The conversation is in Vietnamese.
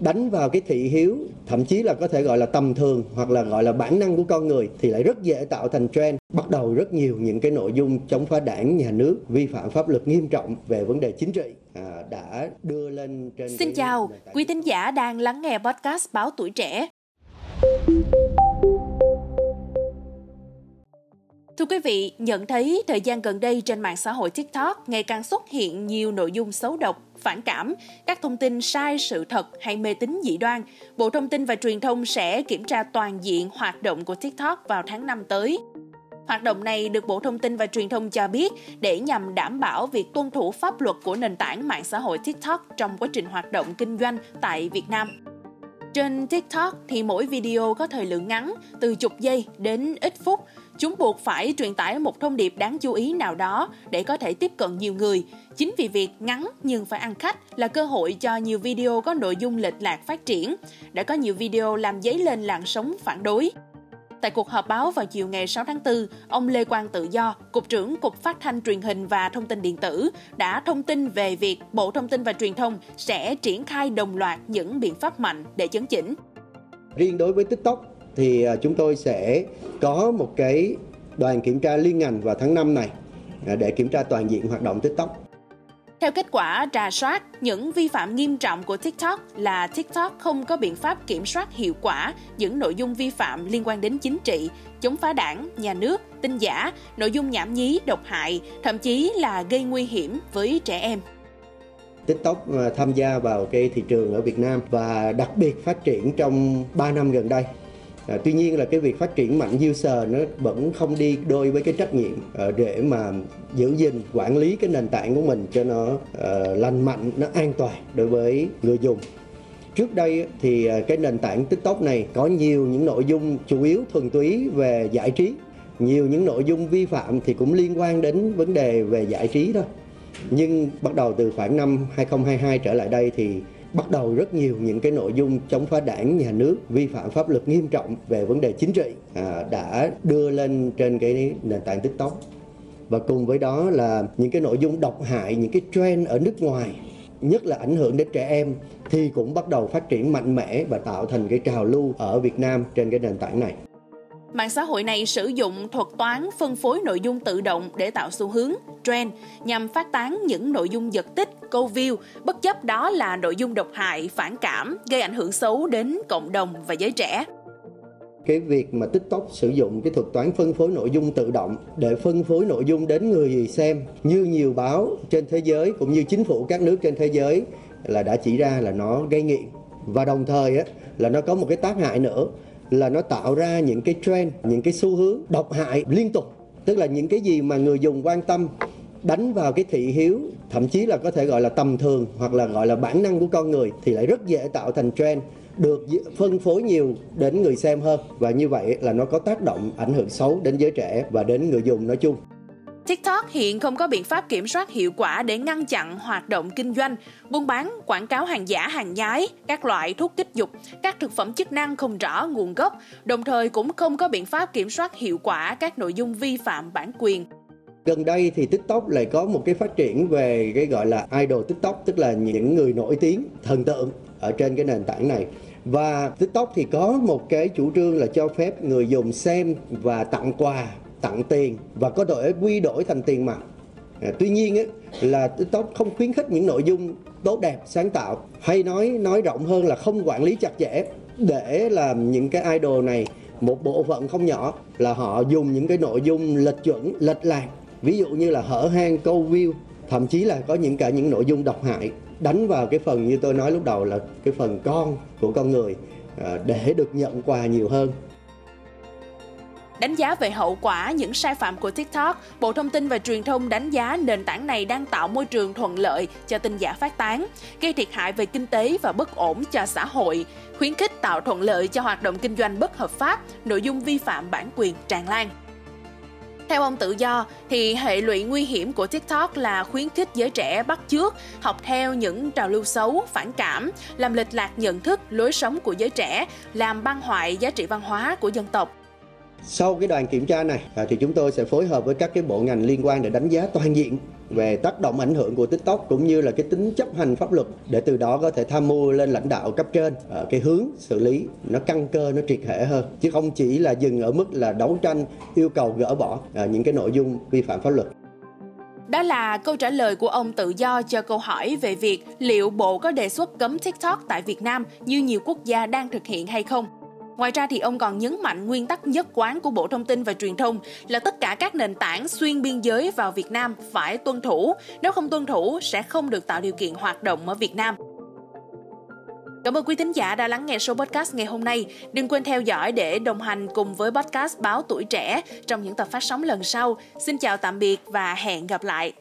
Đánh vào cái thị hiếu, thậm chí là có thể gọi là tầm thường hoặc là gọi là bản năng của con người thì lại rất dễ tạo thành trend. Bắt đầu rất nhiều những cái nội dung chống phá đảng, nhà nước, vi phạm pháp luật nghiêm trọng về vấn đề chính trị à, đã đưa lên trên Xin chào, quý thính giả đang lắng nghe podcast Báo Tuổi Trẻ. Thưa quý vị, nhận thấy thời gian gần đây trên mạng xã hội TikTok ngày càng xuất hiện nhiều nội dung xấu độc, phản cảm, các thông tin sai sự thật hay mê tín dị đoan. Bộ Thông tin và Truyền thông sẽ kiểm tra toàn diện hoạt động của TikTok vào tháng 5 tới. Hoạt động này được Bộ Thông tin và Truyền thông cho biết để nhằm đảm bảo việc tuân thủ pháp luật của nền tảng mạng xã hội TikTok trong quá trình hoạt động kinh doanh tại Việt Nam. Trên TikTok thì mỗi video có thời lượng ngắn, từ chục giây đến ít phút. Chúng buộc phải truyền tải một thông điệp đáng chú ý nào đó để có thể tiếp cận nhiều người. Chính vì việc ngắn nhưng phải ăn khách là cơ hội cho nhiều video có nội dung lệch lạc phát triển. Đã có nhiều video làm dấy lên làn sóng phản đối. Tại cuộc họp báo vào chiều ngày 6 tháng 4, ông Lê Quang Tự Do, Cục trưởng Cục Phát thanh Truyền hình và Thông tin Điện tử, đã thông tin về việc Bộ Thông tin và Truyền thông sẽ triển khai đồng loạt những biện pháp mạnh để chấn chỉnh. Riêng đối với TikTok thì à, chúng tôi sẽ có một cái đoàn kiểm tra liên ngành vào tháng 5 này à, để kiểm tra toàn diện hoạt động TikTok. Theo kết quả trà soát, những vi phạm nghiêm trọng của TikTok là TikTok không có biện pháp kiểm soát hiệu quả những nội dung vi phạm liên quan đến chính trị, chống phá đảng, nhà nước, tin giả, nội dung nhảm nhí, độc hại, thậm chí là gây nguy hiểm với trẻ em. TikTok ờ, tham gia vào cái thị trường ở Việt Nam và đặc biệt phát triển trong 3 năm gần đây À, tuy nhiên là cái việc phát triển mạnh user nó vẫn không đi đôi với cái trách nhiệm à, để mà giữ gìn quản lý cái nền tảng của mình cho nó à, lành mạnh nó an toàn đối với người dùng. Trước đây thì à, cái nền tảng tiktok này có nhiều những nội dung chủ yếu thuần túy về giải trí. Nhiều những nội dung vi phạm thì cũng liên quan đến vấn đề về giải trí thôi. Nhưng bắt đầu từ khoảng năm 2022 trở lại đây thì bắt đầu rất nhiều những cái nội dung chống phá đảng nhà nước vi phạm pháp luật nghiêm trọng về vấn đề chính trị à, đã đưa lên trên cái nền tảng tiktok và cùng với đó là những cái nội dung độc hại những cái trend ở nước ngoài nhất là ảnh hưởng đến trẻ em thì cũng bắt đầu phát triển mạnh mẽ và tạo thành cái trào lưu ở Việt Nam trên cái nền tảng này. Mạng xã hội này sử dụng thuật toán phân phối nội dung tự động để tạo xu hướng, trend nhằm phát tán những nội dung giật tích, câu view, bất chấp đó là nội dung độc hại, phản cảm, gây ảnh hưởng xấu đến cộng đồng và giới trẻ. Cái việc mà TikTok sử dụng cái thuật toán phân phối nội dung tự động để phân phối nội dung đến người xem như nhiều báo trên thế giới cũng như chính phủ các nước trên thế giới là đã chỉ ra là nó gây nghiện. Và đồng thời á, là nó có một cái tác hại nữa là nó tạo ra những cái trend, những cái xu hướng độc hại liên tục. Tức là những cái gì mà người dùng quan tâm đánh vào cái thị hiếu, thậm chí là có thể gọi là tầm thường hoặc là gọi là bản năng của con người thì lại rất dễ tạo thành trend, được phân phối nhiều đến người xem hơn. Và như vậy là nó có tác động ảnh hưởng xấu đến giới trẻ và đến người dùng nói chung. TikTok hiện không có biện pháp kiểm soát hiệu quả để ngăn chặn hoạt động kinh doanh, buôn bán, quảng cáo hàng giả, hàng nhái, các loại thuốc kích dục, các thực phẩm chức năng không rõ nguồn gốc, đồng thời cũng không có biện pháp kiểm soát hiệu quả các nội dung vi phạm bản quyền. Gần đây thì TikTok lại có một cái phát triển về cái gọi là idol TikTok, tức là những người nổi tiếng, thần tượng ở trên cái nền tảng này. Và TikTok thì có một cái chủ trương là cho phép người dùng xem và tặng quà tặng tiền và có thể quy đổi thành tiền mặt. À, tuy nhiên ấy, là TikTok không khuyến khích những nội dung tốt đẹp sáng tạo. Hay nói nói rộng hơn là không quản lý chặt chẽ để làm những cái idol này một bộ phận không nhỏ là họ dùng những cái nội dung lệch chuẩn lệch lạc. Ví dụ như là hở hang câu view thậm chí là có những cả những nội dung độc hại. Đánh vào cái phần như tôi nói lúc đầu là cái phần con của con người à, để được nhận quà nhiều hơn. Đánh giá về hậu quả những sai phạm của TikTok, Bộ Thông tin và Truyền thông đánh giá nền tảng này đang tạo môi trường thuận lợi cho tin giả phát tán, gây thiệt hại về kinh tế và bất ổn cho xã hội, khuyến khích tạo thuận lợi cho hoạt động kinh doanh bất hợp pháp, nội dung vi phạm bản quyền tràn lan. Theo ông tự do, thì hệ lụy nguy hiểm của TikTok là khuyến khích giới trẻ bắt chước, học theo những trào lưu xấu, phản cảm, làm lệch lạc nhận thức, lối sống của giới trẻ, làm băng hoại giá trị văn hóa của dân tộc. Sau cái đoàn kiểm tra này à, thì chúng tôi sẽ phối hợp với các cái bộ ngành liên quan để đánh giá toàn diện về tác động ảnh hưởng của TikTok cũng như là cái tính chấp hành pháp luật để từ đó có thể tham mưu lên lãnh đạo cấp trên ở cái hướng xử lý nó căn cơ nó triệt hệ hơn chứ không chỉ là dừng ở mức là đấu tranh yêu cầu gỡ bỏ à, những cái nội dung vi phạm pháp luật. Đó là câu trả lời của ông tự do cho câu hỏi về việc liệu Bộ có đề xuất cấm TikTok tại Việt Nam như nhiều quốc gia đang thực hiện hay không. Ngoài ra thì ông còn nhấn mạnh nguyên tắc nhất quán của Bộ Thông tin và Truyền thông là tất cả các nền tảng xuyên biên giới vào Việt Nam phải tuân thủ, nếu không tuân thủ sẽ không được tạo điều kiện hoạt động ở Việt Nam. Cảm ơn quý thính giả đã lắng nghe số podcast ngày hôm nay. Đừng quên theo dõi để đồng hành cùng với podcast Báo Tuổi Trẻ trong những tập phát sóng lần sau. Xin chào tạm biệt và hẹn gặp lại.